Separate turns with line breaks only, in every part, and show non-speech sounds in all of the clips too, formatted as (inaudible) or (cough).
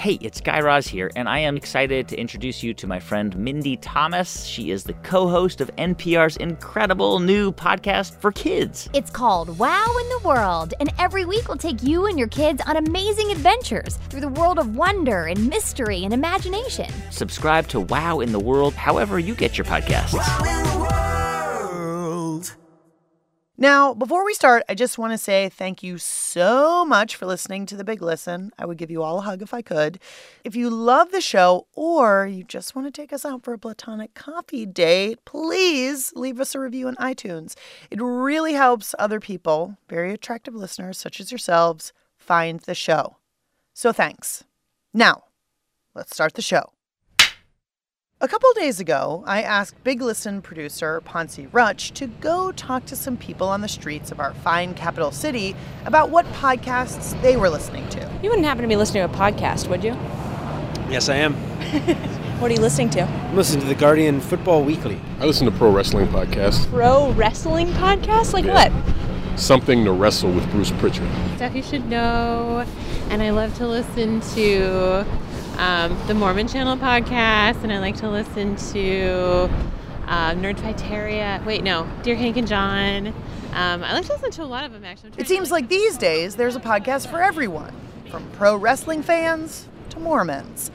Hey, it's Guy Raz here, and I am excited to introduce you to my friend Mindy Thomas. She is the co host of NPR's incredible new podcast for kids.
It's called Wow in the World, and every week we'll take you and your kids on amazing adventures through the world of wonder and mystery and imagination.
Subscribe to Wow in the World however you get your podcasts.
Now, before we start, I just want to say thank you so much for listening to The Big Listen. I would give you all a hug if I could. If you love the show or you just want to take us out for a platonic coffee date, please leave us a review on iTunes. It really helps other people, very attractive listeners such as yourselves, find the show. So thanks. Now, let's start the show. A couple days ago, I asked Big Listen producer Ponce Rutch to go talk to some people on the streets of our fine capital city about what podcasts they were listening to.
You wouldn't happen to be listening to a podcast, would you?
Yes, I am. (laughs)
What are you listening to?
I'm listening to the Guardian Football Weekly.
I listen to pro wrestling podcasts.
Pro wrestling podcasts? Like
Yeah.
what?
Something to wrestle with Bruce Prichard.
stuff you should know. And I love to listen to um, the Mormon Channel podcast, and I like to listen to um, Nerdfighteria. Wait, no, Dear Hank and John. Um, I like to listen to a lot of them actually.
It seems like these days there's a podcast for everyone, from pro wrestling fans to Mormons.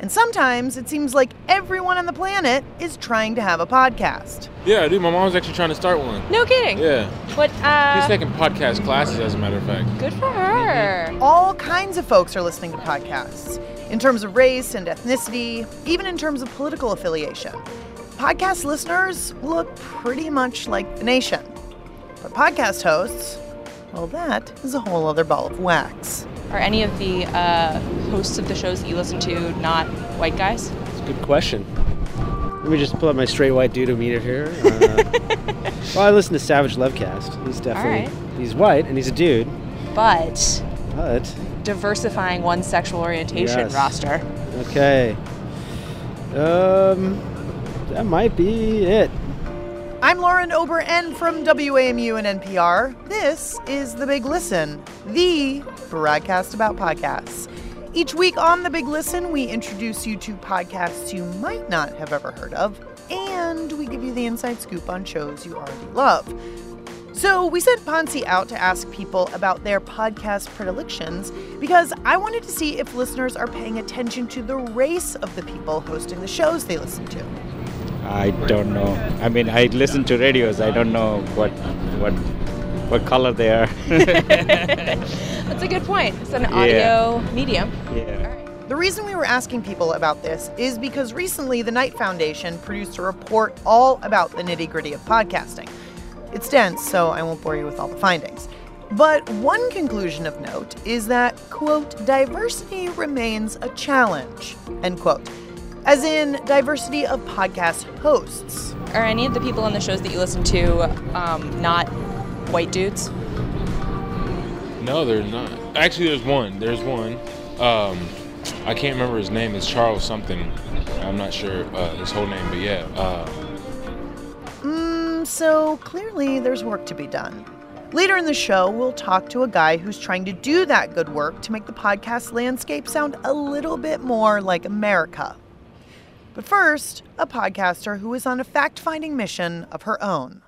And sometimes it seems like everyone on the planet is trying to have a podcast.
Yeah, dude, my mom's actually trying to start one.
No kidding.
Yeah.
What?
She's
Uh,
taking podcast classes, as a matter of fact.
good for her.
All kinds of folks are listening to podcasts in terms of race and ethnicity, even in terms of political affiliation. Podcast listeners look pretty much like the nation. But podcast hosts, well, that is a whole other ball of wax.
Are any of the uh, hosts of the shows that you listen to not white guys?
It's a good question. Let me just pull up my straight white dude meter here. Uh, (laughs) well, I listen to Savage Lovecast. He's definitely he's white and he's a dude,
But
but
diversifying one's sexual orientation
Yes.
roster.
okay. Um, that might be it.
I'm Lauren Ober-N from WAMU and NPR. This is The Big Listen, the broadcast about podcasts. Each week on The Big Listen, we introduce you to podcasts you might not have ever heard of, and we give you the inside scoop on shows you already love. So we sent Ponce out to ask people about their podcast predilections because I wanted to see if listeners are paying attention to the race of the people hosting the shows they listen to.
I don't know. I mean, I listen to radios. I don't know what what what color they are. (laughs)
That's a good point. It's an audio medium.
yeah.
The reason we were asking people about this is because recently the Knight Foundation produced a report all about the nitty gritty of podcasting. It's dense, so I won't bore you with all the findings. But one conclusion of note is that, quote, diversity remains a challenge, end quote. As in, diversity of podcast hosts.
Are any of the people on the shows that you listen to um, not white dudes?
No, they're not. Actually, there's one. There's one. Um, I can't remember his name. It's Charles something. I'm not sure uh, his whole name, but yeah. Uh,
Mm, so clearly there's work to be done. Later in the show, we'll talk to a guy who's trying to do that good work to make the podcast landscape sound a little bit more like America. But first, a podcaster who is on a fact finding mission of her own.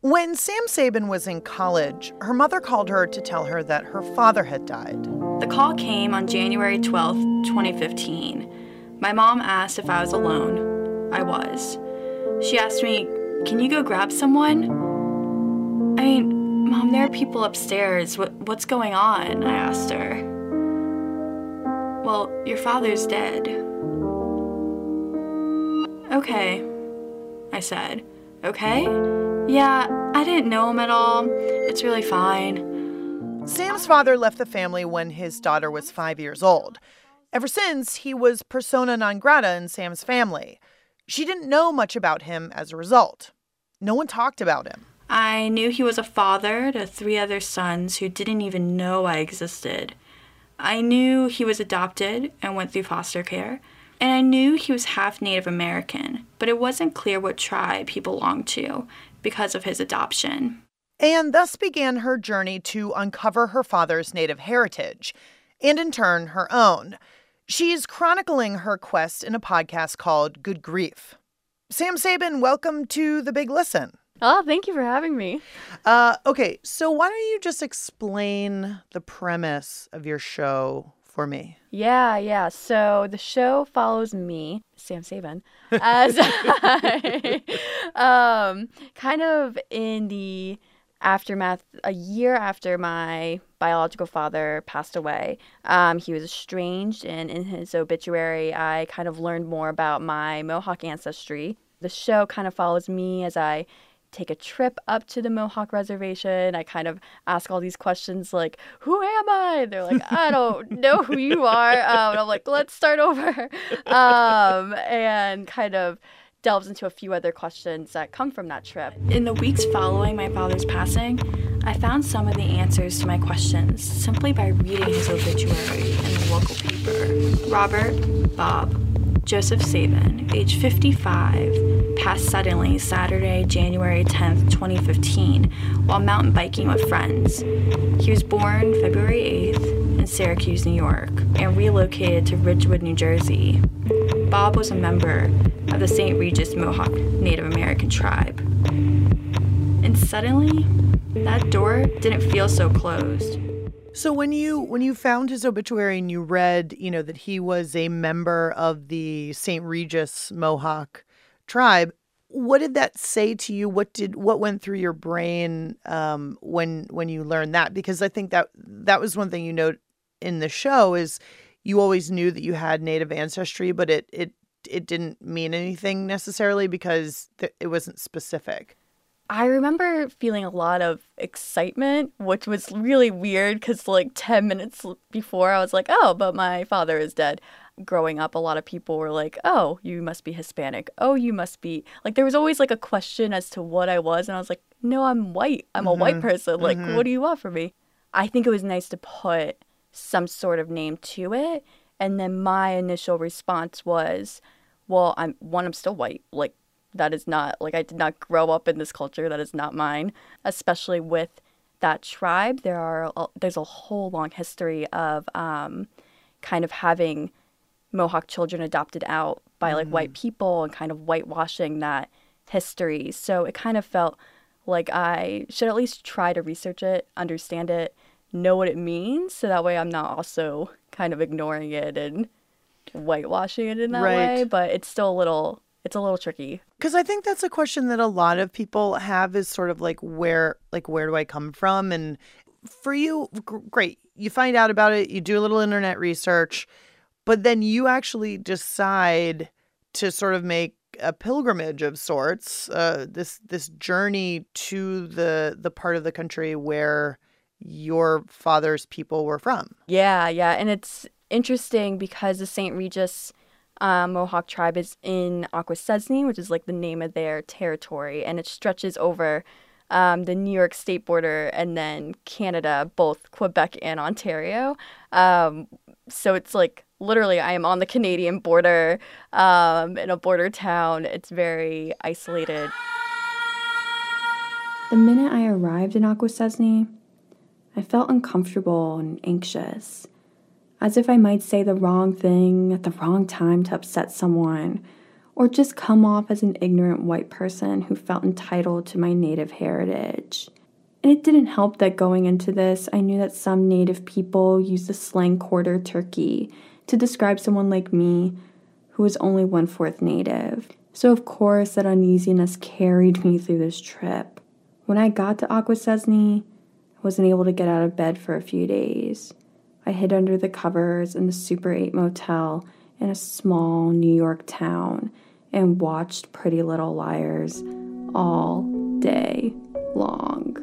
When Sam Sabin was in college, her mother called her to tell her that her father had died.
The call came on January 12th, 2015. My mom asked if I was alone. I was. She asked me, Can you go grab someone? I mean, Mom, there are people upstairs. What, what's going on? I asked her. Well, your father's dead. Okay, I said. Okay? Yeah, I didn't know him at all. It's really fine.
Sam's father left the family when his daughter was five years old. Ever since, he was persona non grata in Sam's family. She didn't know much about him as a result. No one talked about him.
I knew he was a father to three other sons who didn't even know I existed. I knew he was adopted and went through foster care. And I knew he was half Native American, but it wasn't clear what tribe he belonged to because of his adoption.
And thus began her journey to uncover her father's native heritage, and in turn, her own. She's chronicling her quest in a podcast called Good Grief. Sam Sabin, welcome to The Big Listen.
Oh, thank you for having me.
Uh, okay, so why don't you just explain the premise of your show for me?
Yeah, yeah. So the show follows me, Sam Sabin, as (laughs) I, um, kind of in the aftermath, a year after my biological father passed away. Um, he was estranged, and in his obituary, I kind of learned more about my Mohawk ancestry. The show kind of follows me as I take a trip up to the Mohawk reservation. I kind of ask all these questions like, Who am I? They're like, I don't (laughs) know who you are. Um, and I'm like, Let's start over. Um, and kind of delves into a few other questions that come from that trip.
In the weeks following my father's passing, I found some of the answers to my questions simply by reading his obituary in the local paper. Robert, Bob, Joseph Sabin, age 55, passed suddenly Saturday, January 10th, 2015, while mountain biking with friends. He was born February 8th in Syracuse, New York, and relocated to Ridgewood, New Jersey. Bob was a member of the St. Regis Mohawk Native American tribe. And suddenly, that door didn't feel so closed.
So when you when you found his obituary and you read, you know, that he was a member of the St. Regis Mohawk tribe, what did that say to you? What did what went through your brain um, when when you learned that? Because I think that that was one thing you note in the show is you always knew that you had Native ancestry, but it it it didn't mean anything necessarily because th- it wasn't specific.
I remember feeling a lot of excitement, which was really weird because, like, 10 minutes before, I was like, oh, but my father is dead. Growing up, a lot of people were like, oh, you must be Hispanic. Oh, you must be. Like, there was always like a question as to what I was. And I was like, no, I'm white. I'm mm-hmm. a white mm-hmm. person. Like, mm-hmm. what do you want from me? I think it was nice to put some sort of name to it. And then my initial response was, well, I'm one, I'm still white. Like, that is not like I did not grow up in this culture that is not mine especially with that tribe there are there's a whole long history of um, kind of having Mohawk children adopted out by like mm. white people and kind of whitewashing that history so it kind of felt like I should at least try to research it understand it know what it means so that way I'm not also kind of ignoring it and whitewashing it in that right. way but it's still a little it's a little tricky.
Because I think that's a question that a lot of people have is sort of like where like where do I come from? And for you, great. You find out about it, you do a little internet research, but then you actually decide to sort of make a pilgrimage of sorts, uh, this this journey to the the part of the country where your father's people were from.
Yeah, yeah, and it's interesting because the St. Regis um, Mohawk tribe is in Akwesasne, which is like the name of their territory, and it stretches over um, the New York state border and then Canada, both Quebec and Ontario. Um, so it's like literally, I am on the Canadian border um, in a border town. It's very isolated.
The minute I arrived in Akwesasne, I felt uncomfortable and anxious as if I might say the wrong thing at the wrong time to upset someone, or just come off as an ignorant white person who felt entitled to my native heritage. And it didn't help that going into this, I knew that some native people use the slang quarter turkey to describe someone like me who was only one fourth native. So, of course, that uneasiness carried me through this trip. When I got to Akwesasne, I wasn't able to get out of bed for a few days. I hid under the covers in the Super 8 motel in a small New York town and watched Pretty Little Liars all day long.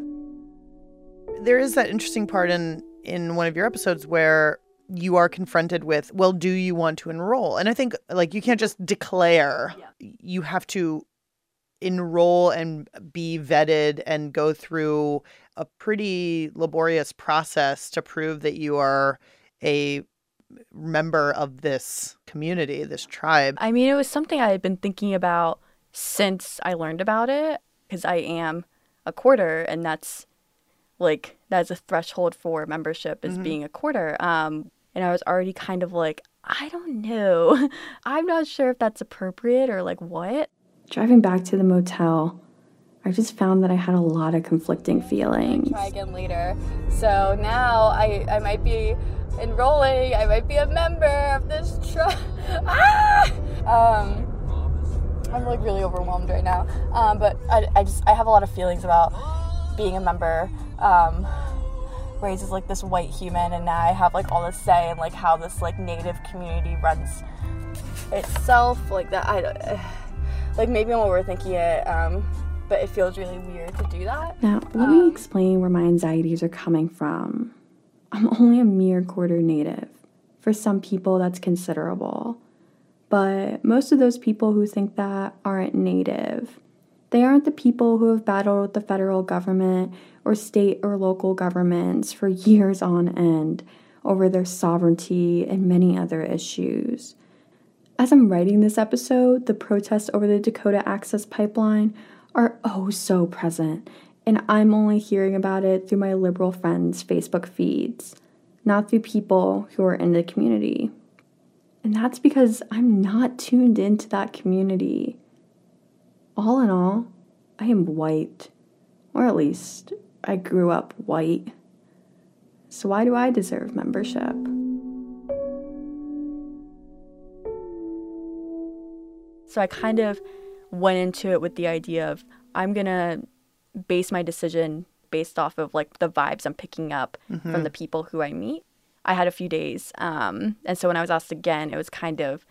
There is that interesting part in in one of your episodes where you are confronted with, well, do you want to enroll? And I think like you can't just declare. Yeah. You have to enroll and be vetted and go through a pretty laborious process to prove that you are a member of this community, this tribe.
I mean, it was something I had been thinking about since I learned about it because I am a quarter and that's like that's a threshold for membership is mm-hmm. being a quarter. Um and I was already kind of like I don't know. (laughs) I'm not sure if that's appropriate or like what.
Driving back to the motel, I just found that I had a lot of conflicting feelings.
Try again later. So now I, I might be enrolling, I might be a member of this trust. (laughs) ah! Um, I'm like really overwhelmed right now. Um, but I, I just I have a lot of feelings about being a member. Um, raised as like this white human, and now I have like all this say in like how this like native community runs itself. Like that, I like maybe I'm overthinking it. Um, but it feels really weird to do that.
Now, let me explain where my anxieties are coming from. I'm only a mere quarter native. For some people, that's considerable. But most of those people who think that aren't native. They aren't the people who have battled with the federal government or state or local governments for years on end over their sovereignty and many other issues. As I'm writing this episode, the protests over the Dakota Access Pipeline are oh so present, and I'm only hearing about it through my liberal friends' Facebook feeds, not through people who are in the community. And that's because I'm not tuned into that community. All in all, I am white, or at least I grew up white. So why do I deserve membership?
So I kind of went into it with the idea of I'm going to base my decision based off of like the vibes I'm picking up
Mhm.
from the people who I meet. I had a few days. Um, and so when I was asked again, it was kind of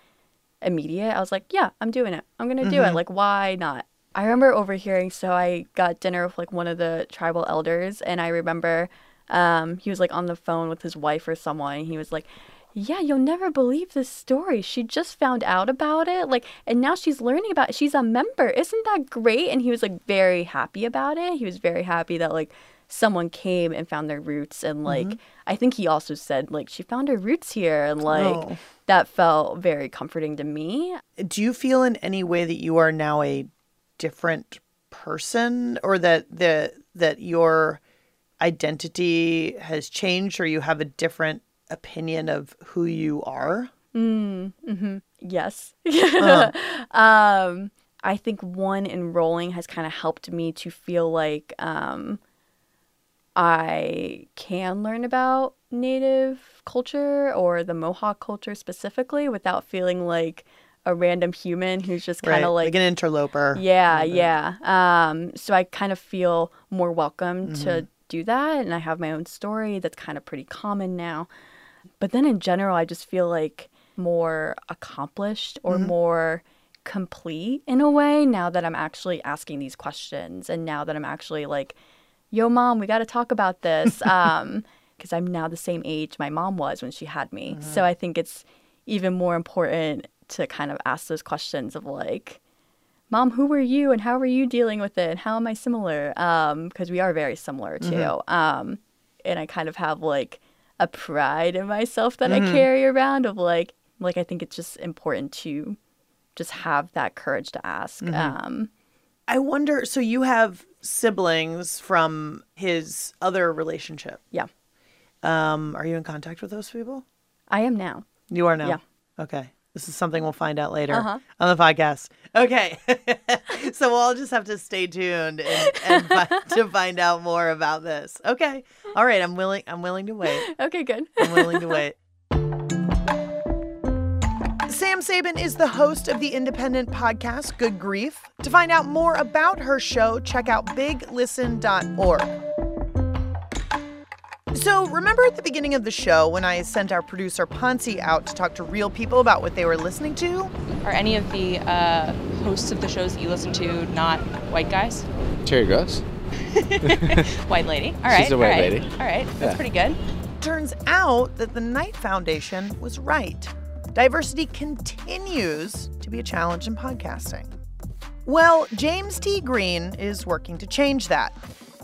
immediate. I was like, yeah, I'm doing it. I'm going to do it.
Mhm.
Like, why not? I remember overhearing, so I got dinner with like one of the tribal elders, and I remember um, he was like on the phone with his wife or someone, and he was like, yeah, you'll never believe this story. She just found out about it. Like, and now she's learning about it. She's a member. Isn't that great? And he was like very happy about it. He was very happy that like someone came and found their roots. And like,
Mhm.
I think he also said like she found her roots here. And like,
Oh.
that felt very comforting to me.
Do you feel in any way that you are now a different person or that the that your identity has changed or you have a different opinion of who you are?
Mm, hmm Yes.
Uh-huh. (laughs)
um, I think one enrolling has kind of helped me to feel like um, I can learn about Native culture or the Mohawk culture specifically without feeling like a random human who's just kind
Right,
of
like
like,
an interloper.
Yeah,
little
yeah. Um, so I kind of feel more welcome to
Mhm.
do that, and I have my own story that's kind of pretty common now. But then in general, I just feel like more accomplished or
Mhm.
more complete in a way now that I'm actually asking these questions, and now that I'm actually like, "Yo, mom, we got to talk about this," (laughs) um, because I'm now the same age my mom was when she had me. So I think it's even more important to kind of ask those questions of like, mom who were you and how were you dealing with it and how am i similar um because we are very similar too
Mhm.
um and i kind of have like a pride in myself that
Mhm.
i carry around of like like i think it's just important to just have that courage to ask
Mhm.
um
I wonder so you have siblings from his other relationship.
Yeah.
Um are you in contact with those people?
i am now
You are now.
Yeah.
Okay. This is something we'll find out later
Uh-huh.
on the podcast. Okay. (laughs) so we'll all just have to stay tuned and, and (laughs) to find out more about this. Okay. All right. I'm willing. I'm willing to wait.
okay good
I'm willing to (laughs) wait. Sam Sabin is the host of the independent podcast Good Grief. To find out more about her show, check out biglisten.org. So, remember at the beginning of the show when I sent our producer Ponzi out to talk to real people about what they were listening to?
Are any of the uh, hosts of the shows that you listen to not white guys?
Terry Gross. (laughs)
white lady. All right.
She's a white
all right,
lady.
All right. That's
Yeah.
pretty good.
Turns out that the Knight Foundation was right. Diversity continues to be a challenge in podcasting. Well, James T. Green is working to change that.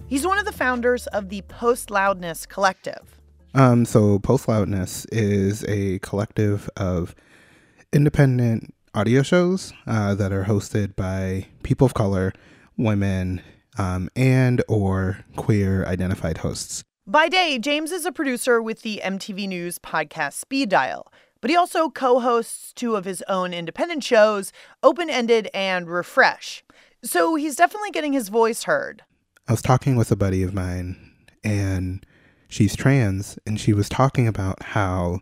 He's one of the founders of the Post Loudness Collective.
Um, so Post Loudness is a collective of independent audio shows uh, that are hosted by people of color, women, um, and or queer identified hosts.
By day, James is a producer with the MTV News podcast Speed Dial. but he also co hosts two of his own independent shows, Open Ended and Refresh. So he's definitely getting his voice heard.
I was talking with a buddy of mine, and she's trans, and she was talking about how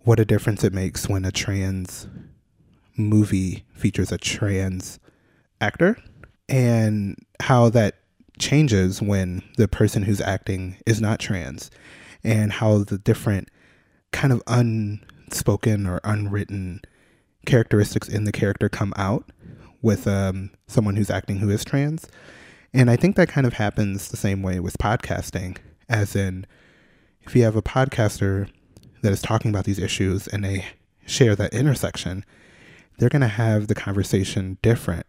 what a difference it makes when a trans movie features a trans actor, and how that changes when the person who's acting is not trans, and how the different kind of unspoken or unwritten characteristics in the character come out with um, someone who's acting who is trans. And I think that kind of happens the same way with podcasting, as in, if you have a podcaster that is talking about these issues and they share that intersection, they're going to have the conversation different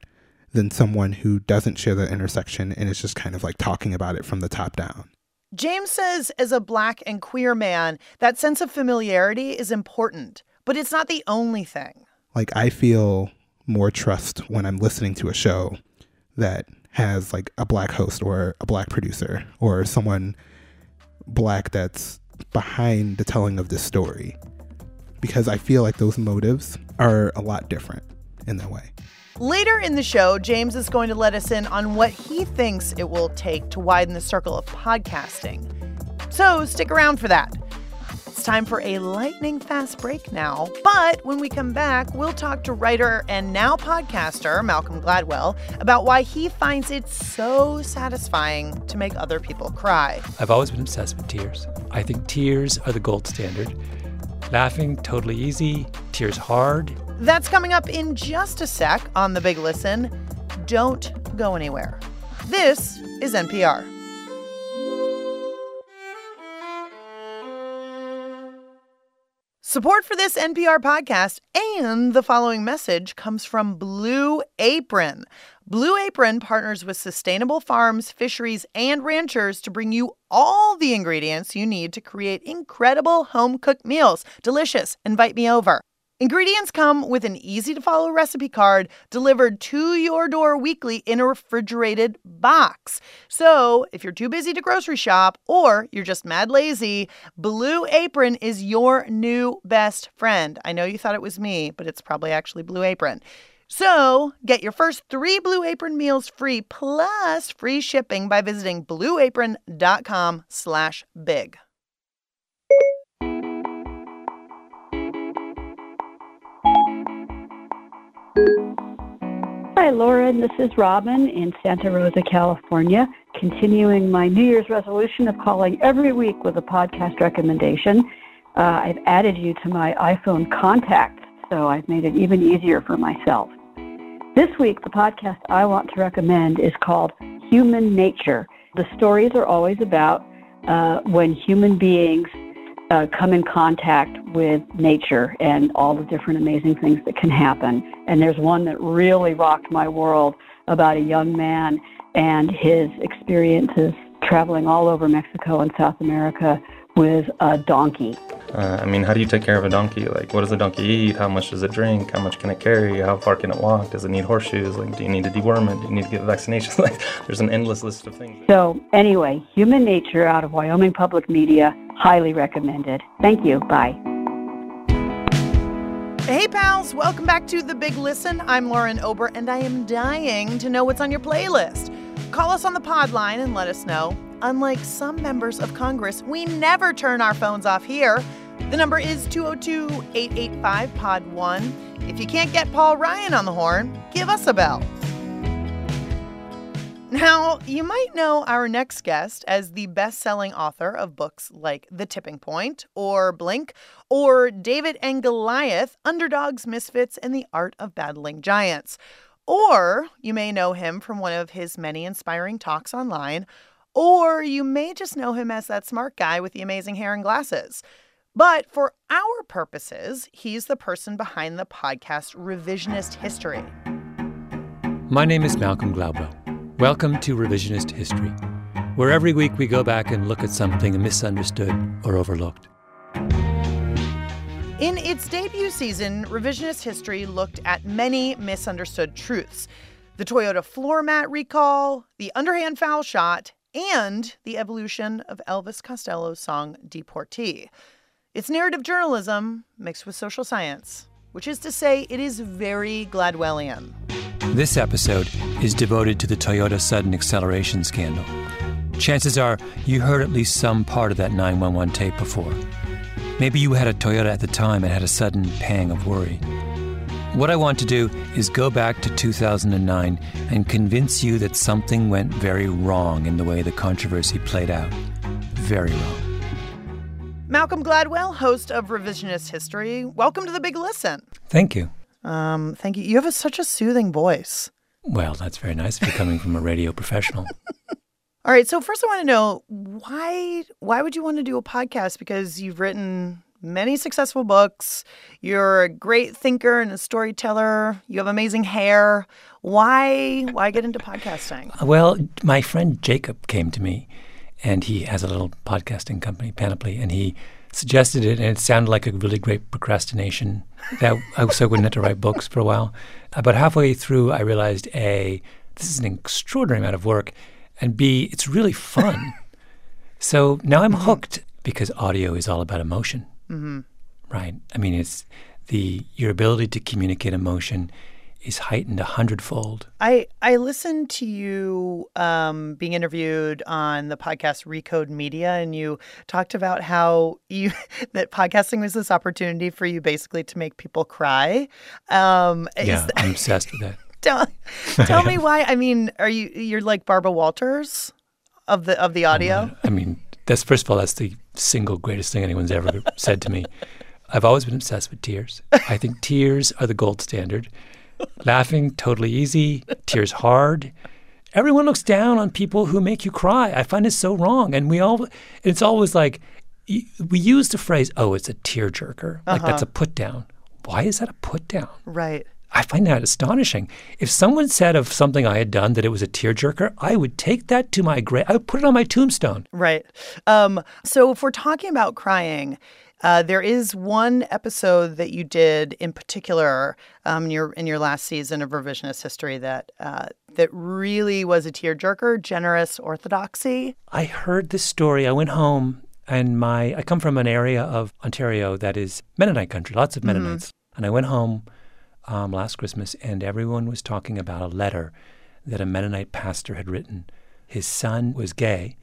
than someone who doesn't share that intersection and is just kind of like talking about it from the top down.
James says, as a black and queer man, that sense of familiarity is important, but it's not the only thing.
Like, I feel more trust when I'm listening to a show that has like a black host or a black producer or someone black that's behind the telling of this story because I feel like those motives are a lot different in that way.
Later in the show, James is going to let us in on what he thinks it will take to widen the circle of podcasting. So stick around for that. It's time for a lightning fast break now. But when we come back, we'll talk to writer and now podcaster Malcolm Gladwell about why he finds it so satisfying to make other people cry.
I've always been obsessed with tears. I think tears are the gold standard. Laughing, totally easy. Tears, hard.
That's coming up in just a sec on The Big Listen. Don't go anywhere. This is NPR. Support for this NPR podcast and the following message comes from Blue Apron. Blue Apron partners with sustainable farms, fisheries, and ranchers to bring you all the ingredients you need to create incredible home cooked meals. Delicious. Invite me over. Ingredients come with an easy to follow recipe card delivered to your door weekly in a refrigerated box. So, if you're too busy to grocery shop or you're just mad lazy, Blue Apron is your new best friend. I know you thought it was me, but it's probably actually Blue Apron. So, get your first three Blue Apron meals free plus free shipping by visiting blueapron.com
Hi, Lauren. This is Robin in Santa Rosa, California, continuing my New Year's resolution of calling every week with a podcast recommendation. Uh, I've added you to my iPhone contacts, so I've made it even easier for myself. This week, the podcast I want to recommend is called Human Nature. The stories are always about uh, when human beings uh, come in contact with nature and all the different amazing things that can happen. And there's one that really rocked my world about a young man and his experiences traveling all over Mexico and South America with a donkey.
Uh, I mean, how do you take care of a donkey? Like, what does a donkey eat? How much does it drink? How much can it carry? How far can it walk? Does it need horseshoes? Like, do you need to deworm it? Do you need to get vaccinations? (laughs) like, there's an endless list of things.
So, anyway, Human Nature out of Wyoming Public Media, highly recommended. Thank you. Bye.
Hey, pals, welcome back to The Big Listen. I'm Lauren Ober, and I am dying to know what's on your playlist. Call us on the pod line and let us know. Unlike some members of Congress, we never turn our phones off here. The number is 202 885 Pod 1. If you can't get Paul Ryan on the horn, give us a bell. Now, you might know our next guest as the best selling author of books like The Tipping Point, or Blink, or David and Goliath Underdogs, Misfits, and the Art of Battling Giants. Or you may know him from one of his many inspiring talks online, or you may just know him as that smart guy with the amazing hair and glasses. But for our purposes, he's the person behind the podcast Revisionist History.
My name is Malcolm Gladwell. Welcome to Revisionist History, where every week we go back and look at something misunderstood or overlooked.
In its debut season, Revisionist History looked at many misunderstood truths the Toyota floor mat recall, the underhand foul shot, and the evolution of Elvis Costello's song Deportee. It's narrative journalism mixed with social science, which is to say, it is very Gladwellian.
This episode is devoted to the Toyota sudden acceleration scandal. Chances are you heard at least some part of that 911 tape before. Maybe you had a Toyota at the time and had a sudden pang of worry. What I want to do is go back to 2009 and convince you that something went very wrong in the way the controversy played out. Very wrong.
Malcolm Gladwell, host of Revisionist History, welcome to the Big Listen.
Thank you.
Um, thank you. You have a, such a soothing voice.
Well, that's very nice if you're coming from a radio (laughs) professional.
All right, so first I want to know why why would you want to do a podcast because you've written many successful books, you're a great thinker and a storyteller, you have amazing hair. Why why get into podcasting?
Well, my friend Jacob came to me and he has a little podcasting company, Panoply, and he suggested it and it sounded like a really great procrastination that (laughs) I so wouldn't have to write books for a while. Uh, about halfway through I realized A, this is an extraordinary amount of work and B, it's really fun. (laughs) so now I'm mm-hmm. hooked because audio is all about emotion.
Mm-hmm.
Right. I mean, it's the your ability to communicate emotion is heightened a hundredfold.
I I listened to you um, being interviewed on the podcast Recode Media, and you talked about how you (laughs) that podcasting was this opportunity for you basically to make people cry. Um,
yeah, I'm obsessed with that. (laughs)
tell tell me why. I mean, are you you're like Barbara Walters of the of the audio?
I mean, that's first of all, that's the single greatest thing anyone's ever said to me. (laughs) I've always been obsessed with tears. I think tears are the gold standard. Laughing totally easy, tears hard. Everyone looks down on people who make you cry. I find it so wrong, and we all. It's always like we use the phrase, "Oh, it's a tearjerker," like
Uh-huh.
that's a put down. Why is that a put down?
Right.
I find that astonishing. If someone said of something I had done that it was a tearjerker, I would take that to my grave. I would put it on my tombstone.
Right. Um, so if we're talking about crying, uh, there is one episode that you did in particular um, in your in your last season of Revisionist History that uh, that really was a tearjerker. Generous orthodoxy.
I heard this story. I went home and my I come from an area of Ontario that is Mennonite country, lots of Mennonites. And I went home um, last Christmas and everyone was talking about a letter that a Mennonite pastor had written. His son was gay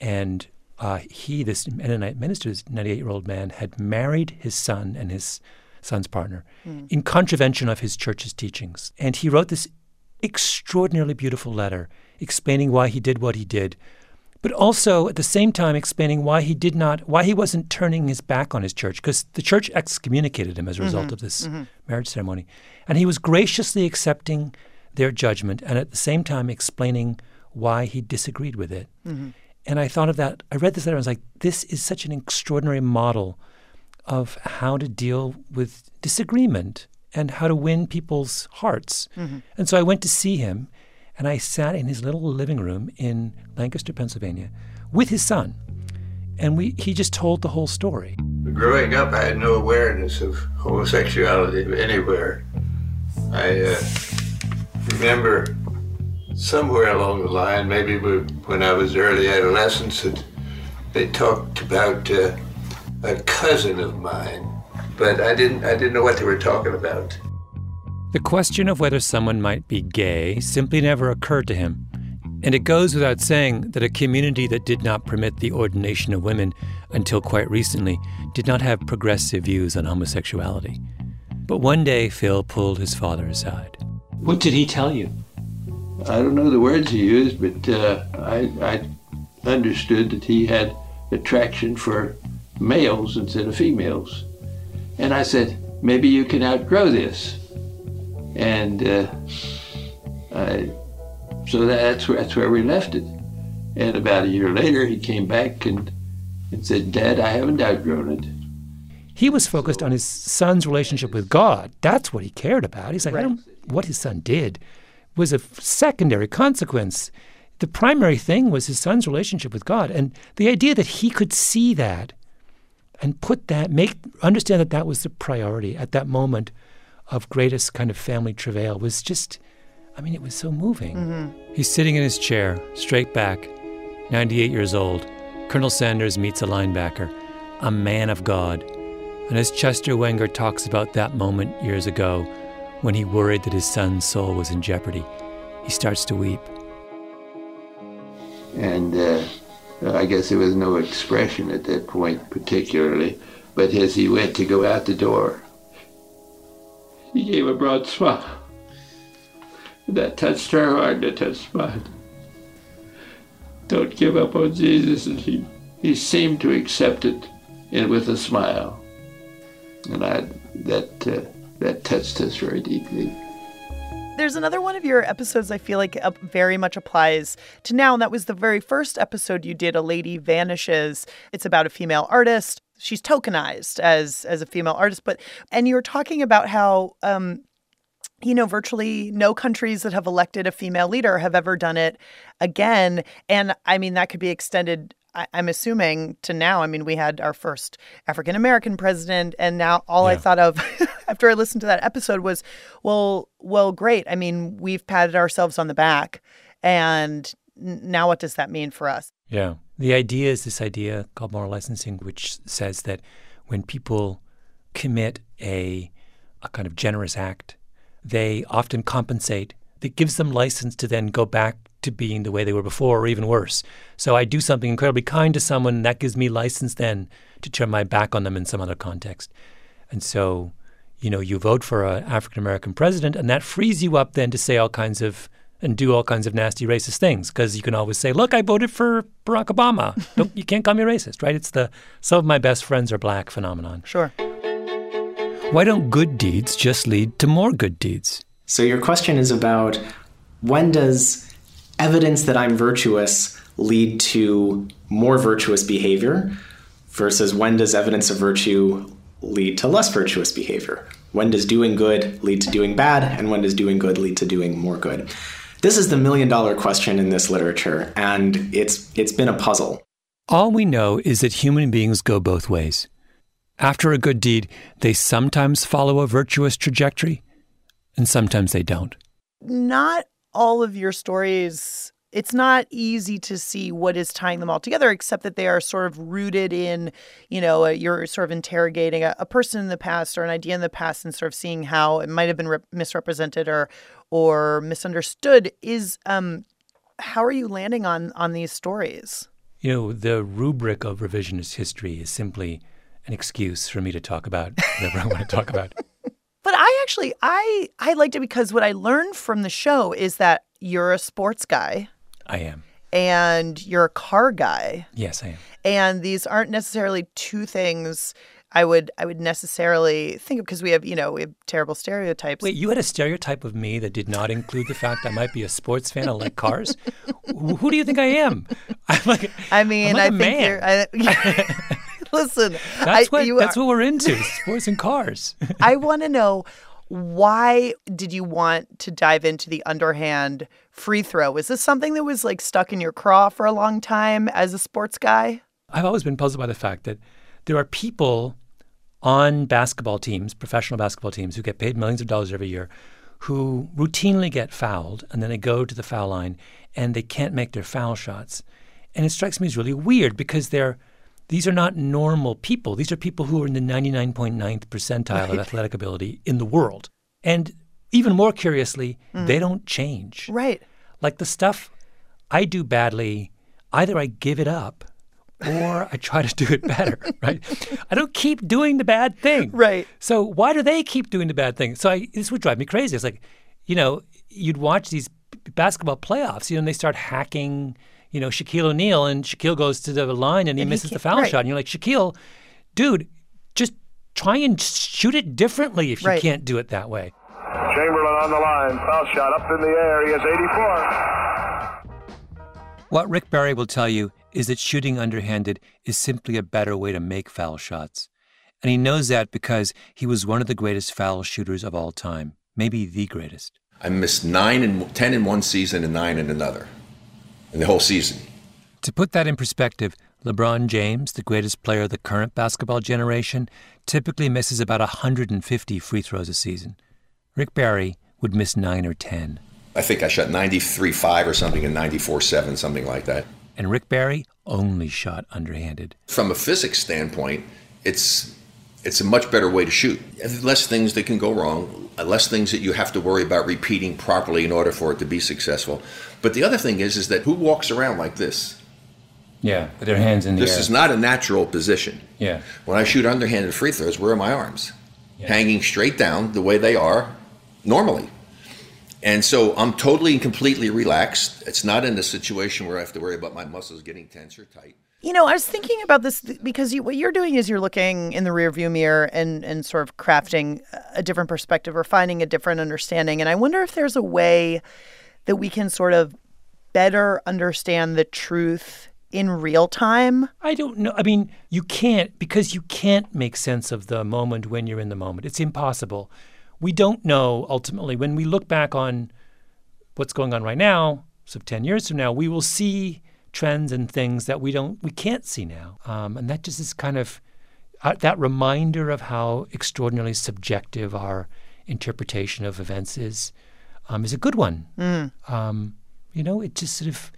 and uh, he, this Mennonite minister, this 98 year old man, had married his son and his son's partner
Mm.
in contravention of his church's teachings. And he wrote this extraordinarily beautiful letter explaining why he did what he did, but also at the same time explaining why he did not, why he wasn't turning his back on his church, because the church excommunicated him as a result
Mhm,
of this
mhm.
marriage ceremony. And he was graciously accepting their judgment and at the same time explaining why he disagreed with it.
Mhm.
And I thought of that. I read this letter and I was like, this is such an extraordinary model of how to deal with disagreement and how to win people's hearts.
Mhm.
And so I went to see him and I sat in his little living room in Lancaster, Pennsylvania with his son. And we he just told the whole story.
Growing up, I had no awareness of homosexuality anywhere. I uh, remember somewhere along the line, maybe when I was early adolescence, that they talked about uh, a cousin of mine, but I didn't. I didn't know what they were talking about.
The question of whether someone might be gay simply never occurred to him. And it goes without saying that a community that did not permit the ordination of women until quite recently did not have progressive views on homosexuality. But one day, Phil pulled his father aside. What did he tell you?
I don't know the words he used, but uh, I, I understood that he had attraction for males instead of females. And I said, maybe you can outgrow this. And uh, I, so that's where, that's where we left it. And about a year later, he came back and, and said, Dad, I haven't outgrown it.
He was focused on his son's relationship with God. That's what he cared about. He's like, I don't, what his son did was a secondary consequence. The primary thing was his son's relationship with God. And the idea that he could see that and put that, make, understand that that was the priority at that moment of greatest kind of family travail was just, I mean, it was so moving.
Mhm.
He's sitting in his chair, straight back, 98 years old. Colonel Sanders meets a linebacker. a man of God. And as Chester Wenger talks about that moment years ago, when he worried that his son's soul was in jeopardy, he starts to weep.
And uh, I guess there was no expression at that point particularly, but as he went to go out the door, he gave a broad smile. That touched her heart, that touched mine. Don't give up on Jesus, and he, he seemed to accept it and with a smile. And I, that, uh, that touched us very deeply.
There's another one of your episodes I feel like uh, very much applies to now, and that was the very first episode you did. A lady vanishes. It's about a female artist. She's tokenized as as a female artist, but and you were talking about how um, you know, virtually no countries that have elected a female leader have ever done it again. And I mean, that could be extended, I, am assuming, to now. I mean, we had our first African American president, and now all yeah. I thought of (laughs) after I listened to that episode was, well, well, great. I mean, we've patted ourselves on the back. And now what does that mean for us?
Yeah. The idea is this idea called moral licensing, which says that when people commit a, a kind of generous act, they often compensate. That gives them license to then go back to being the way they were before or even worse. So I do something incredibly kind to someone, and that gives me license then to turn my back on them in some other context. And so, you know, you vote for an African American president, and that frees you up then to say all kinds of and do all kinds of nasty racist things because you can always say, "Look, I voted for Barack Obama." (laughs) Don't you can't call me racist, right? It's the some of my best friends are black phenomenon.
Sure.
Why don't good deeds just lead to more good deeds?
So, your question is about when does evidence that I'm virtuous lead to more virtuous behavior versus when does evidence of virtue lead to less virtuous behavior? When does doing good lead to doing bad? And when does doing good lead to doing more good? This is the million dollar question in this literature, and it's, it's been a puzzle.
All we know is that human beings go both ways. After a good deed, they sometimes follow a virtuous trajectory, and sometimes they don't.
Not all of your stories, it's not easy to see what is tying them all together, except that they are sort of rooted in, you know, you're sort of interrogating a, a, person in the past or an idea in the past and sort of seeing how it might have been re- misrepresented or or misunderstood. Is um, how are you landing on on these stories?
You know, the rubric of revisionist history is simply an excuse for me to talk about whatever I want to talk about. (laughs)
But I actually I I liked it because what I learned from the show is that you're a sports guy.
I am.
And you're a car guy.
Yes, I am.
And these aren't necessarily two things I would I would necessarily think of because we have you know we have terrible stereotypes.
Wait, you had a stereotype of me that did not include the fact I might be a sports fan. I like cars. who, do you think I am? (laughs) I'm like
I mean
like
I think
man.
you're. I, (laughs) (laughs) Listen,
that's
I,
what that's
are,
what we're into: sports and cars.
I want to know why did you want to dive into the underhand free throw? Is this something that was like stuck in your craw for a long time as a sports guy?
I've always been puzzled by the fact that there are people on basketball teams, professional basketball teams, who get paid millions of dollars every year, who routinely get fouled, and then they go to the foul line and they can't make their foul shots. And it strikes me as really weird because they're these are not normal people. These are people who are in the 99.9th percentile right. of athletic ability in the world. And even more curiously, mm. they don't change.
Right.
Like the stuff I do badly, either I give it up or I try to do it better, (laughs) right? I don't keep doing the bad thing.
Right.
So why do they keep doing the bad thing? So I, this would drive me crazy. It's like, you know, you'd watch these basketball playoffs, you know, and they start hacking – you know, Shaquille O'Neal, and Shaquille goes to the line and he and misses he the foul right. shot. And you're like, Shaquille, dude, just try and shoot it differently if you can't do it that way.
Chamberlain on the line, foul shot up in the air. He has 84.
What Rick Barry will tell you is that shooting underhanded is simply a better way to make foul shots. And he knows that because he was one of the greatest foul shooters of all time, maybe the greatest.
I missed nine and ten in one season and nine in another in the whole season.
To put that in perspective, LeBron James, the greatest player of the current basketball generation, typically misses about 150 free throws a season. Rick Barry would miss 9 or 10.
I think I shot 93 5 or something and 94 7, something like that.
And Rick Barry only shot underhanded.
From a physics standpoint, it's it's a much better way to shoot. Less things that can go wrong, less things that you have to worry about repeating properly in order for it to be successful. But the other thing is, is that who walks around like this?
Yeah, with their hands in the
This
air.
is not a natural position.
Yeah.
When I shoot underhanded free throws, where are my arms? Hanging straight down the way they are normally. And so I'm totally and completely relaxed. It's not in a situation where I have to worry about my muscles getting tense or tight.
You know, I was thinking about this because you, what you're doing is you're looking in the rearview mirror and and sort of crafting a different perspective or finding a different understanding. And I wonder if there's a way that we can sort of better understand the truth in real time.
I don't know. I mean, you can't because you can't make sense of the moment when you're in the moment. It's impossible. We don't know ultimately when we look back on what's going on right now. So 10 years from now, we will see trends and things that we don't we can't see now. Um, and that just is kind of uh, that reminder of how extraordinarily subjective our interpretation of events is um, is a good one.
Mm.
Um, you know, it just sort of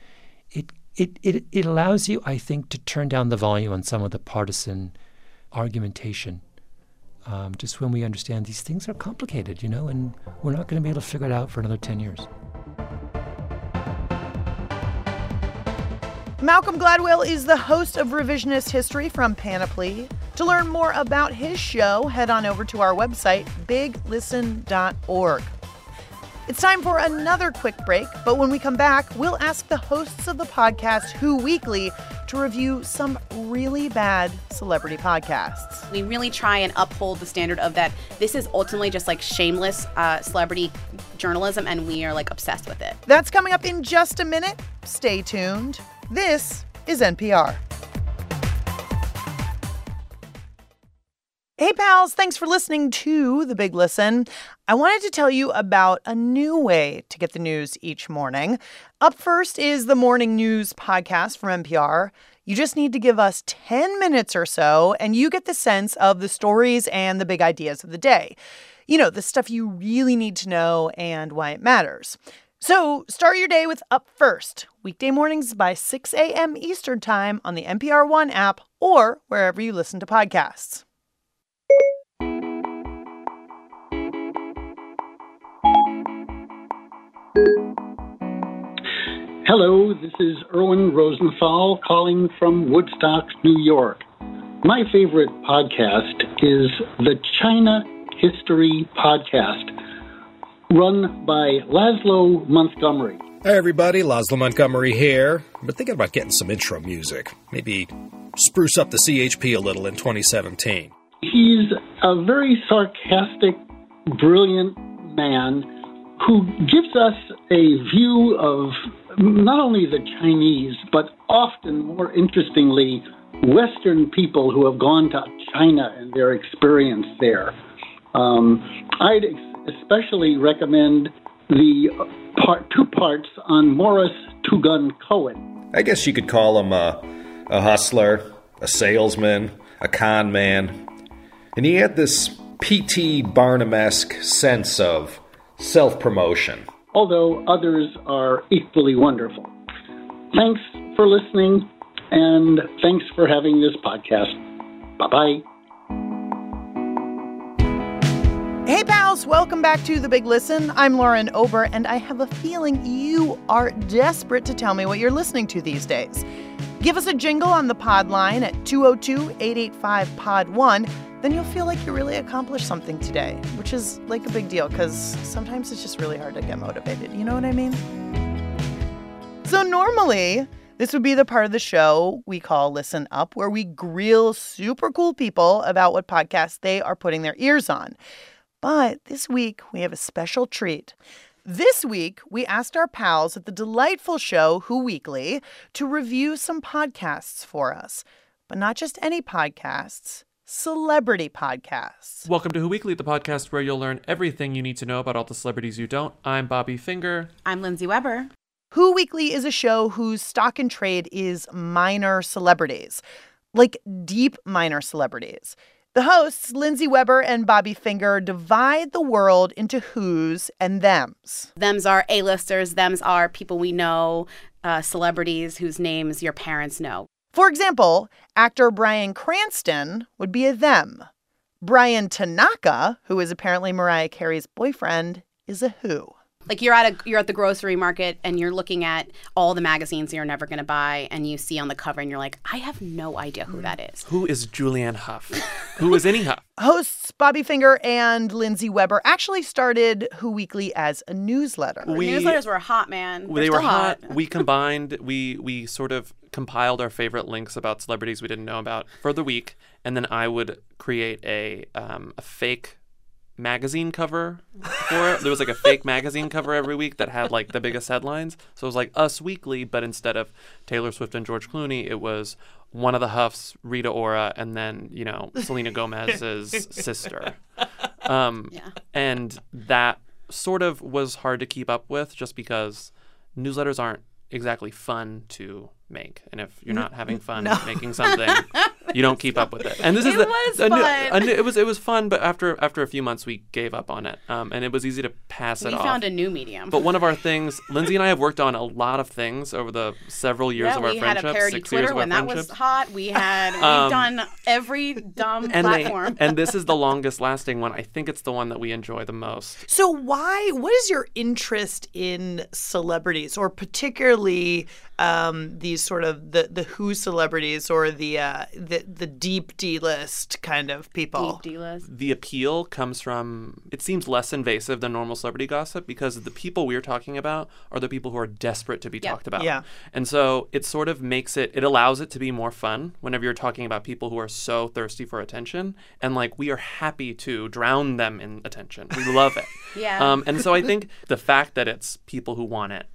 it, it it it allows you, I think, to turn down the volume on some of the partisan argumentation. Um, just when we understand these things are complicated, you know, and we're not going to be able to figure it out for another ten years.
Malcolm Gladwell is the host of Revisionist History from Panoply. To learn more about his show, head on over to our website, biglisten.org. It's time for another quick break, but when we come back, we'll ask the hosts of the podcast Who Weekly to review some really bad celebrity podcasts.
We really try and uphold the standard of that this is ultimately just like shameless uh, celebrity journalism, and we are like obsessed with it.
That's coming up in just a minute. Stay tuned. This is NPR. Hey, pals, thanks for listening to The Big Listen. I wanted to tell you about a new way to get the news each morning. Up first is the Morning News podcast from NPR. You just need to give us 10 minutes or so, and you get the sense of the stories and the big ideas of the day. You know, the stuff you really need to know and why it matters. So start your day with Up First, weekday mornings by 6 a.m. Eastern Time on the NPR One app or wherever you listen to podcasts.
Hello, this is Erwin Rosenthal calling from Woodstock, New York. My favorite podcast is the China History Podcast, run by Laszlo Montgomery.
Hi, everybody, Laszlo Montgomery here. I've been thinking about getting some intro music. Maybe spruce up the CHP a little in 2017.
He's a very sarcastic, brilliant man who gives us a view of not only the Chinese, but often more interestingly, Western people who have gone to China and their experience there. Um, I'd ex- especially recommend the part, two parts on Morris Two Gun Cohen.
I guess you could call him a, a hustler, a salesman, a con man. And he had this P.T. Barnum esque sense of self promotion.
Although others are equally wonderful. Thanks for listening, and thanks for having this podcast. Bye bye.
Hey, pals, welcome back to The Big Listen. I'm Lauren Ober, and I have a feeling you are desperate to tell me what you're listening to these days. Give us a jingle on the pod line at 202 885 Pod 1. Then you'll feel like you really accomplished something today, which is like a big deal because sometimes it's just really hard to get motivated. You know what I mean? So, normally, this would be the part of the show we call Listen Up, where we grill super cool people about what podcasts they are putting their ears on. But this week, we have a special treat. This week, we asked our pals at the delightful show Who Weekly to review some podcasts for us. But not just any podcasts, celebrity podcasts.
Welcome to Who Weekly, the podcast where you'll learn everything you need to know about all the celebrities you don't. I'm Bobby Finger.
I'm Lindsey Weber.
Who Weekly is a show whose stock and trade is minor celebrities, like deep minor celebrities. The hosts, Lindsey Weber and Bobby Finger, divide the world into who's and them's.
Them's are A-listers. Them's are people we know, uh, celebrities whose names your parents know.
For example, actor Bryan Cranston would be a them. Bryan Tanaka, who is apparently Mariah Carey's boyfriend, is a who.
Like you're at a you're at the grocery market and you're looking at all the magazines you're never going to buy and you see on the cover and you're like, I have no idea who that is.
Who is Julianne Hough? Who is any Hough? (laughs)
Hosts Bobby Finger and Lindsay Weber actually started Who Weekly as a newsletter.
We-
Newsletters were hot, man. They're
they were
still
hot. we combined. We we sort of compiled our favorite links about celebrities we didn't know about for the week, and then I would create a um, a fake magazine cover for it. There was like a fake magazine cover every week that had like the biggest headlines. So it was like Us Weekly, but instead of Taylor Swift and George Clooney, it was one of the Houghs, Rita Ora, and then you know Selena Gomez's (laughs) sister. Um, And that sort of was hard to keep up with, just because newsletters aren't exactly fun to make, and if you're not having fun
No.
making something, (laughs) you don't keep up with it. And this is
It
the,
was
a new-
fun.
a it was it was fun, but after after a few months, we gave up on it, um, and it was easy to pass it off.
We found a new medium.
But one of our (laughs) things, Lindsey and I have worked on a lot of things over the several years
yeah,
of our friendship.
we had a parody Twitter when that was hot. We had (laughs) we've
Um,
done every dumb
and they,
platform.
and this is the longest lasting one. I think it's the one that we enjoy the most.
So why what is your interest in celebrities or particularly um, these sort of the the who celebrities or the uh, the the deep D list kind of people?
Deep D list.
The appeal comes from it seems less invasive than normal celebrity gossip because the people we're talking about are the people who are desperate to be
Yeah.
talked about.
Yeah.
And so it sort of makes it it allows it to be more fun whenever you're talking about people who are so thirsty for attention and like we are happy to drown them in attention. We love it. (laughs)
Yeah.
Um and so I think the fact that it's people who want it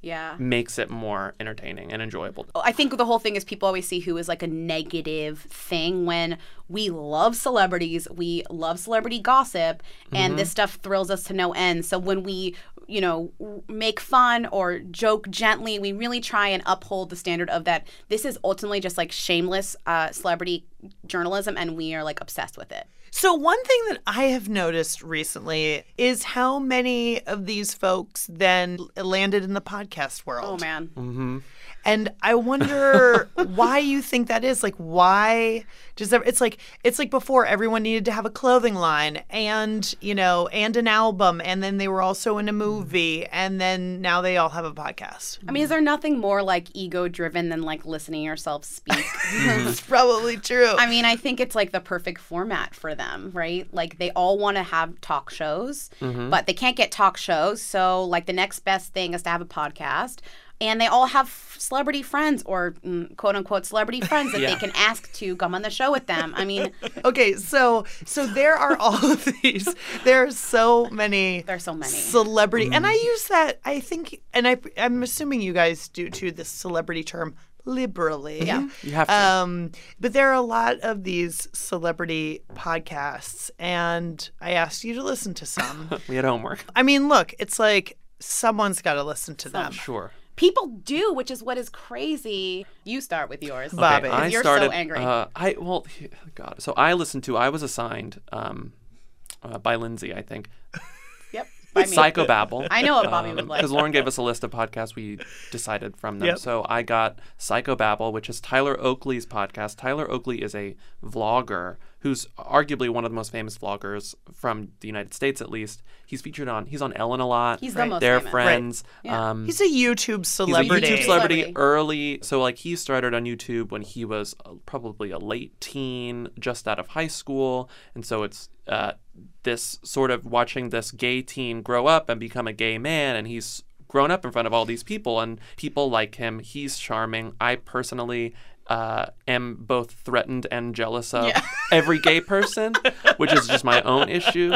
Yeah.
makes it more entertaining and enjoyable.
I think the whole thing is people always see who is like a negative thing when we love celebrities, we love celebrity gossip, and
Mhm.
this stuff thrills us to no end. So when we, you know, make fun or joke gently, we really try and uphold the standard of that this is ultimately just like shameless uh, celebrity journalism, and we are like obsessed with it.
So one thing that I have noticed recently is how many of these folks then landed in the podcast world.
Oh man.
Mm-hmm.
And I wonder (laughs) why you think that is. Like, why does that? It's like it's like before everyone needed to have a clothing line and you know and an album, and then they were also in a movie, and then now they all have a podcast.
I mean, is there nothing more like ego driven than like listening yourself speak? (laughs)
It's probably true.
I mean, I think it's like the perfect format for them, right? Like they all want to have talk shows,
Mhm.
but they can't get talk shows. So, like, the next best thing is to have a podcast. And they all have celebrity friends or mm, quote unquote celebrity friends that
Yeah.
they can ask to come on the show with them. I mean, (laughs)
okay, so so there are all of these. There are so many.
There are so many
celebrity, and I use that. I think, and I I'm assuming you guys do too. This celebrity term liberally.
Yeah.
You have to.
Um, but there are a lot of these celebrity podcasts, and I asked you to listen to some. (laughs)
we had homework.
I mean, look, it's like someone's got to listen to them.
Sure.
People do, which is what is crazy. You start with yours,
Okay,
Bobby.
I
You're
started.
so angry.
Uh, I well, God. So I listened to. I was assigned um, uh, by Lindsey, I think. (laughs)
Yep. (laughs) by me.
Psychobabble.
I know what Bobby would like.
Because Lauren gave us a list of podcasts we decided from them.
Yep.
So I got Psychobabble, which is Tyler Oakley's podcast. Tyler Oakley is a vlogger who's arguably one of the most famous vloggers from the United States, at least. He's featured on. He's on Ellen a lot.
He's the most
They're
famous.
friends.
Right. Yeah.
Um,
He's a YouTube celebrity.
He's a YouTube celebrity early. So like he started on YouTube when he was uh, probably a late teen, just out of high school, and so it's uh, this sort of watching this gay teen grow up and become a gay man, and he's grown up in front of all these people, and people like him. He's charming. I personally. Uh, am both threatened and jealous of
Yeah. (laughs)
every gay person, which is just my own issue.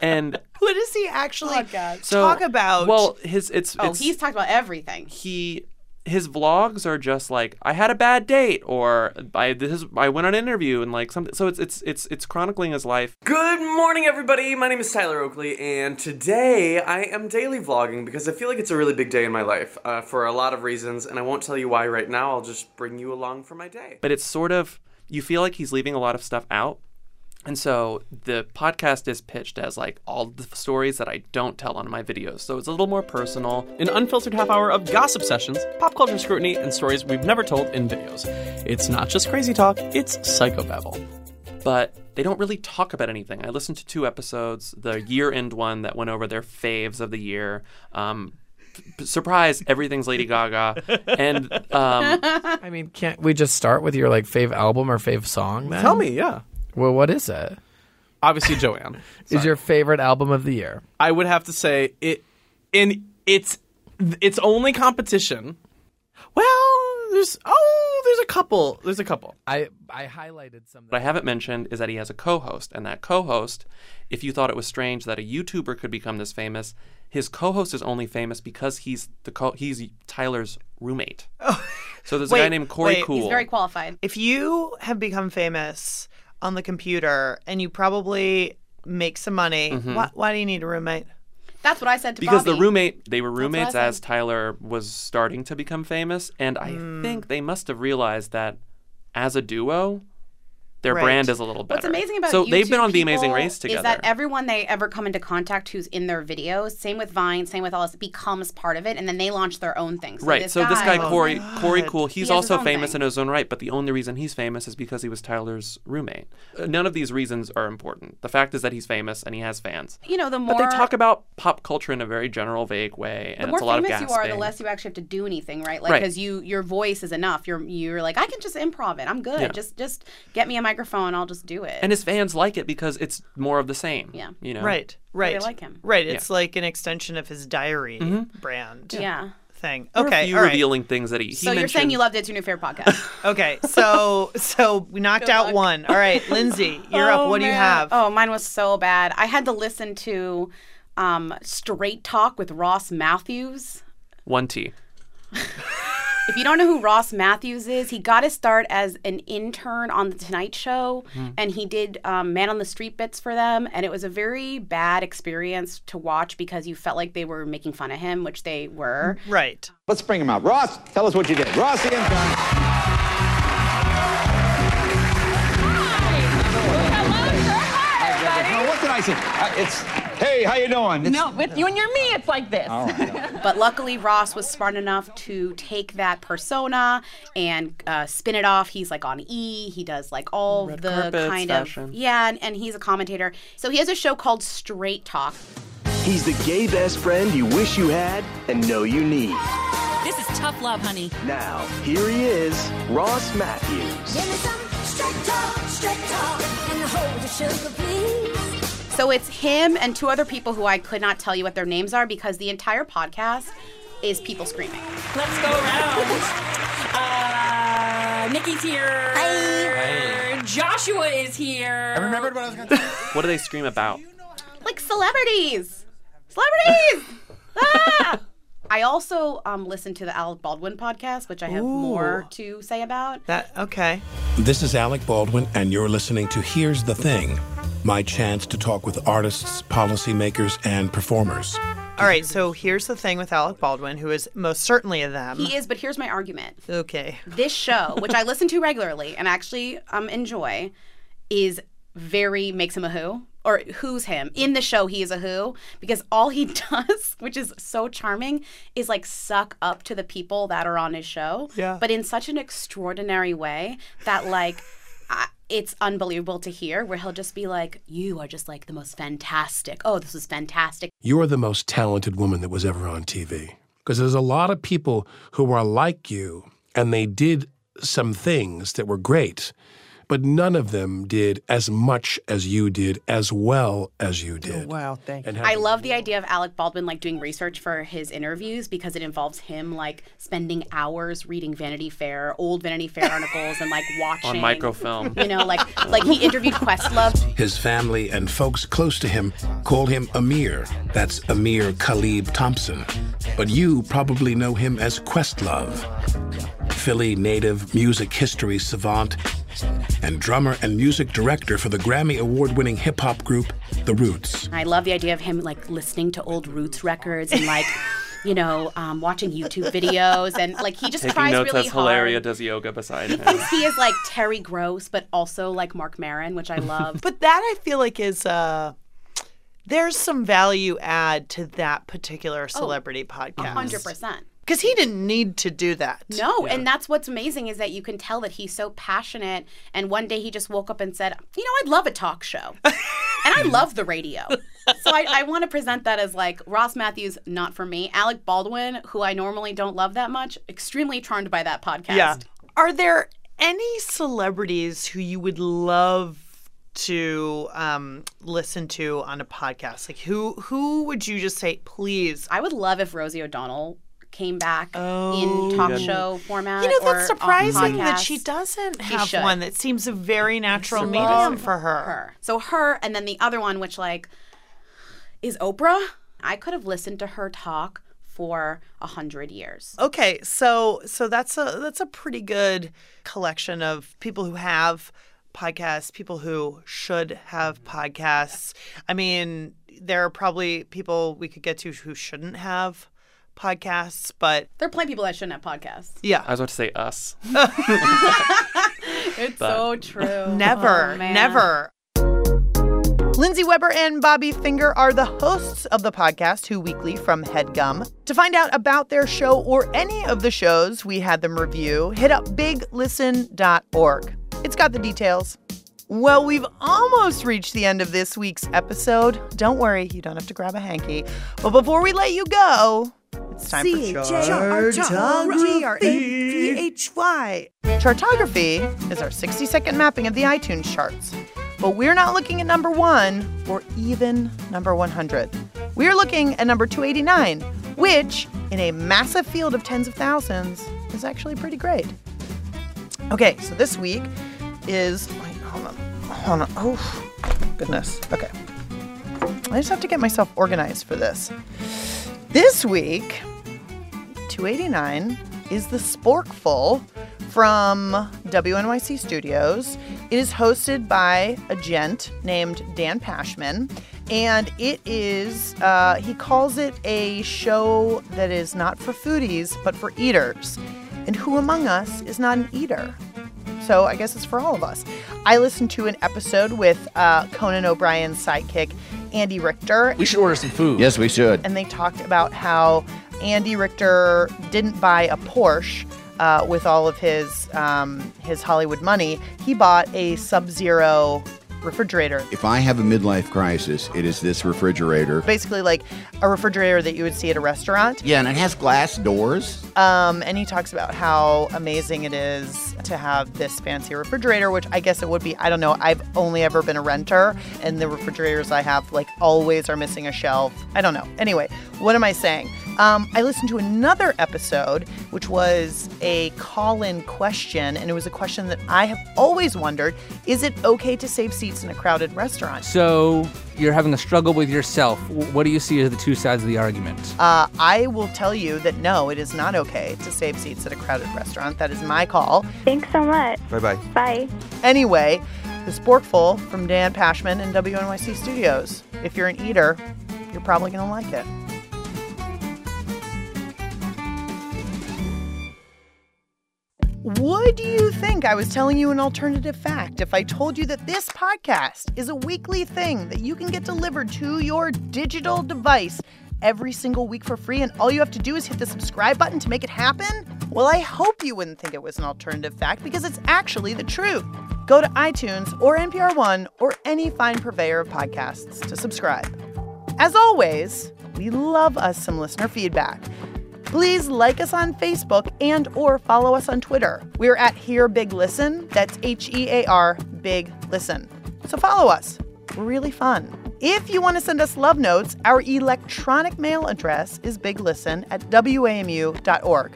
And
What does he actually
so,
talk about?
Well, his it's
oh,
it's,
he's talked about everything.
he his vlogs are just like I had a bad date or I this is, I went on an interview and like something so it's it's it's it's chronicling his life.
Good morning, everybody. My name is Tyler Oakley, and today I am daily vlogging because I feel like it's a really big day in my life uh, for a lot of reasons, and I won't tell you why right now. I'll just bring you along for my day.
But it's sort of you feel like he's leaving a lot of stuff out. And so the podcast is pitched as like all the stories that I don't tell on my videos. So it's a little more personal.
An unfiltered half hour of gossip sessions, pop culture scrutiny, and stories we've never told in videos. It's not just crazy talk, it's psychobabble.
But they don't really talk about anything. I listened to two episodes, the year end one that went over their faves of the year. Um, surprise, everything's Lady Gaga. And um, (laughs)
I mean, can't we just start with your like fave album or fave song? Then?
Tell me, yeah.
Well, what is it?
Obviously, Joanne. (laughs)
Is your favorite album of the year?
I would have to say it in its its only competition. Well, there's oh, there's a couple. There's a couple.
I I highlighted some.
What I haven't mentioned is that he has a co-host, and that co-host, if you thought it was strange that a YouTuber could become this famous, his co-host is only famous because he's the co- he's Tyler's roommate. Oh. So there's a guy
Wait,
named Korey
wait,
Kuhl.
He's very qualified.
If you have become famous on the computer and you probably make some money,
Mhm.
why, why do you need a roommate?
That's what I said to
because the roommate they were roommates as Tyler was starting to become famous, and I
Hmm.
think they must have realized that as a duo, their
Right.
brand is a little better.
What's amazing about
so they've been
YouTube
on the Amazing Race together.
Is that everyone they ever come into contact who's in their videos, same with Vine, same with all this, becomes part of it, and then they launch their own thing. So
right.
This
so this guy
was
Korey
like-
Korey Kuhl, he's
He
also famous
thing.
in his own right, but the only reason he's famous is because he was Tyler's roommate. Uh, None of these reasons are important. The fact is that he's famous and he has fans.
You know, the
But
more
they talk about pop culture in a very general, vague way,
the
and
more
it's a lot of
famous you are, the less you actually have to do anything, right? Like
Right.
because you your voice is enough. You're you're like I can just improv it. I'm good.
Yeah.
Just just get me a microphone. I'll just do it.
and his fans like it because it's more of the same.
Yeah.
You know.
Right, Right.
they
right.
like him.
Right,
Yeah.
it's like an extension of his diary
Mhm.
brand
Yeah.
thing. Okay,
a few
all right.
revealing things that he. he
so you're saying you loved it? It's your new favorite podcast. (laughs)
Okay, so so we knocked out one. All right, Lindsey, you're up.
Oh,
What do you have?
Oh, mine was so bad. I had to listen to um, Straight Talk with Ross Mathews.
One T. (laughs)
If you don't know who Ross Mathews is, he got his start as an intern on The Tonight Show,
Hmm.
and he did um, Man on the Street bits for them. And it was a very bad experience to watch because you felt like they were making fun of him, which they were.
Right.
Let's bring him out. Ross, tell us what you did. Ross, the intern. Oh, what did I say? Uh, it's hey, how you doing? It's-
No, with you and your me, it's like this.
All right.
but luckily, Ross was smart enough to take that persona and uh, spin it off. He's like on E. He does like all
Red
the
carpets,
kind
fashion.
of yeah, and, and he's a commentator. So he has a show called Straight Talk.
He's the gay best friend you wish you had and know you need.
This is tough love, honey.
Now, here he is, Ross Mathews.
So it's him and two other people who I could not tell you what their names are because the entire podcast is people screaming.
Let's go around. Uh, Nikki's here. Hi. Joshua is here. I remembered what I was going to say.
What do they scream about?
Like celebrities. Celebrities! (laughs) ah! I also um, listened to the Alec Baldwin podcast, which I have more to say about.
That okay.
This is Alec Baldwin, and you're listening to Here's the Thing, my chance to talk with artists, policymakers, and performers.
All right, so here's the thing with Alec Baldwin, who is most certainly a them.
He is, but here's my argument.
Okay.
This show, (laughs) which I listen to regularly and actually um, enjoy, is very makes him a who or who's him. In the show, he is a who because all he (laughs) does, which is so charming, is like suck up to the people that are on his show.
Yeah.
But in such an extraordinary way that like. It's unbelievable to hear where he'll just be like, You are just like the most fantastic. Oh, this is fantastic.
You're the most talented woman that was ever on TV. Because there's a lot of people who are like you, and they did some things that were great, but none of them did as much as you did, as well as you did.
Oh, wow, thank
And
I love the idea of Alec Baldwin like doing research for his interviews because it involves him like spending hours reading Vanity Fair, old Vanity Fair (laughs) articles, and like watching
On microfilm.
You know, like like he interviewed Questlove.
His family and folks close to him call him Ahmir. That's Ahmir Khalib Thompson. But you probably know him as Questlove. Philly native music history savant and drummer and music director for the Grammy award winning hip hop group The Roots.
I love the idea of him like listening to old Roots records and like (laughs) you know, um, watching YouTube videos, and like he just
Taking
tries
notes
really
as
hard.
Hilaria does yoga beside
He
him.
thinks he is like Terry Gross, but also like Marc Maron, which I love. (laughs)
But that I feel like is uh there's some value add to that particular celebrity
Oh,
podcast.
hundred percent.
Because he didn't need to do that.
No, and that's what's amazing is that you can tell that he's so passionate. And one day he just woke up and said, "You know, I'd love a talk show, and I love the radio." So I, I want to present that as like Ross Mathews, not for me. Alec Baldwin, who I normally don't love that much, extremely charmed by that podcast.
Yeah. Are there any celebrities who you would love to um, listen to on a podcast? Like who who would you just say, please?
I would love if Rosie O'Donnell came back
Oh.
in talk show format.
You know, that's
on
surprising that she doesn't have
should.
one that seems a very natural
Love
medium for her.
So her, and then the other one, which like is Oprah. I could have listened to her talk for a hundred years.
Okay, so so that's a that's a pretty good collection of people who have podcasts, people who should have podcasts. I mean, there are probably people we could get to who shouldn't have podcasts, but
There are plenty of people that shouldn't have podcasts.
yeah.
I was about to say us. (laughs)
It's
But-
so true. (laughs)
Never,
Oh,
never. Lindsey Weber and Bobby Finger are the hosts of the podcast Who Weekly from HeadGum. To find out about their show or any of the shows we had them review, hit up biglisten.org. It's got the details. Well, we've almost reached the end of this week's episode. Don't worry, you don't have to grab a hanky. But before we let you go, it's time for Chartography. Chartography is our 60 second mapping of the iTunes charts. But we're not looking at number one or even number 100. We're looking at number 289, which, in a massive field of tens of thousands, is actually pretty great. Okay, so this week is. Wait, hold on. Hold on. Oh, goodness. Okay. I just have to get myself organized for this. This week, 289 is the Sporkful from WNYC Studios. It is hosted by a gent named Dan Pashman, and it is, uh, he calls it a show that is not for foodies, but for eaters. And who among us is not an eater? So I guess it's for all of us. I listened to an episode with uh, Conan O'Brien's sidekick, Andy Richter.
We should order some food.
Yes, we should.
And they talked about how Andy Richter didn't buy a Porsche uh, with all of his um, his Hollywood money. He bought a Sub-Zero refrigerator.
If I have a midlife crisis, it is this refrigerator.
Basically, like a refrigerator that you would see at a restaurant.
Yeah, and it has glass doors.
Um, and he talks about how amazing it is to have this fancy refrigerator, which I guess it would be. I don't know. I've only ever been a renter, and the refrigerators I have, like, always are missing a shelf. I don't know. Anyway, what am I saying? Um, I listened to another episode, which was a call in question, and it was a question that I have always wondered is it okay to save seats in a crowded restaurant?
So you're having a struggle with yourself. What do you see as the two sides of the argument?
Uh, I will tell you that no, it is not okay to save seats at a crowded restaurant. That is my call.
Thanks so much.
Bye bye.
Bye.
Anyway, the Sporkful from Dan Pashman and WNYC Studios. If you're an eater, you're probably going to like it. Would you think I was telling you an alternative fact if I told you that this podcast is a weekly thing that you can get delivered to your digital device every single week for free and all you have to do is hit the subscribe button to make it happen? Well, I hope you wouldn't think it was an alternative fact because it's actually the truth. Go to iTunes or NPR One or any fine purveyor of podcasts to subscribe. As always, we love us some listener feedback. Please like us on Facebook and or follow us on Twitter. We're at Hear Big Listen. That's H E A R Big Listen. So follow us. We're really fun. If you want to send us love notes, our electronic mail address is biglisten at wamu.org.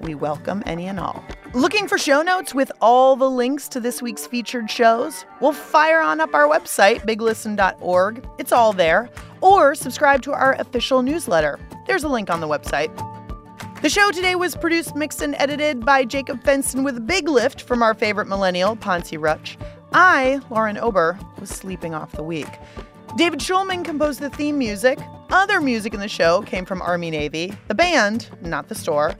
We welcome any and all. Looking for show notes with all the links to this week's featured shows? We'll fire on up our website, biglisten.org. It's all there. Or subscribe to our official newsletter. There's a link on the website. The show today was produced, mixed, and edited by Jacob Fenson with a big lift from our favorite millennial, Ponzi Rutch. I, Lauren Ober, was sleeping off the week. David Schulman composed the theme music. Other music in the show came from Army Navy, the band, not the store.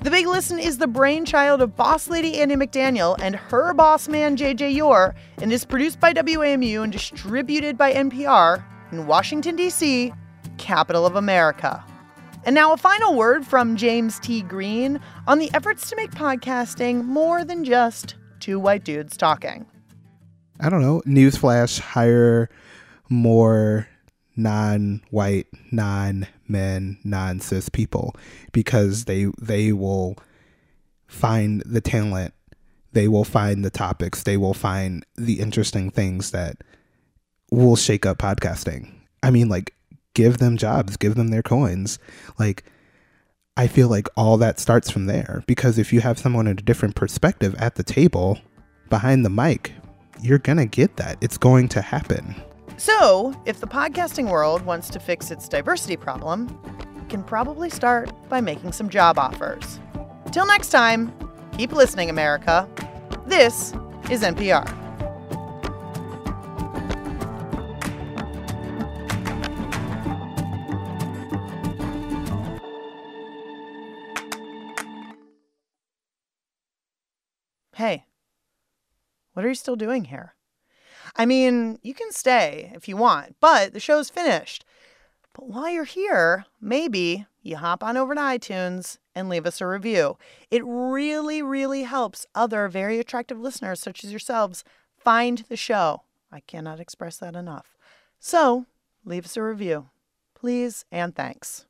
The Big Listen is the brainchild of boss lady Andi McDaniel and her boss man JJ Yore and is produced by WAMU and distributed by NPR in Washington, D.C., capital of America. And now a final word from James T. Green on the efforts to make podcasting more than just two white dudes talking.
I don't know. Newsflash: hire more non-white, non-men, non-cis people because they they will find the talent, they will find the topics, they will find the interesting things that will shake up podcasting. I mean, like give them jobs, give them their coins. Like I feel like all that starts from there because if you have someone in a different perspective at the table behind the mic, you're going to get that. It's going to happen.
So, if the podcasting world wants to fix its diversity problem, it can probably start by making some job offers. Till next time, keep listening, America. This is NPR. Hey, what are you still doing here? I mean, you can stay if you want, but the show's finished. But while you're here, maybe you hop on over to iTunes and leave us a review. It really, really helps other very attractive listeners, such as yourselves, find the show. I cannot express that enough. So leave us a review, please, and thanks.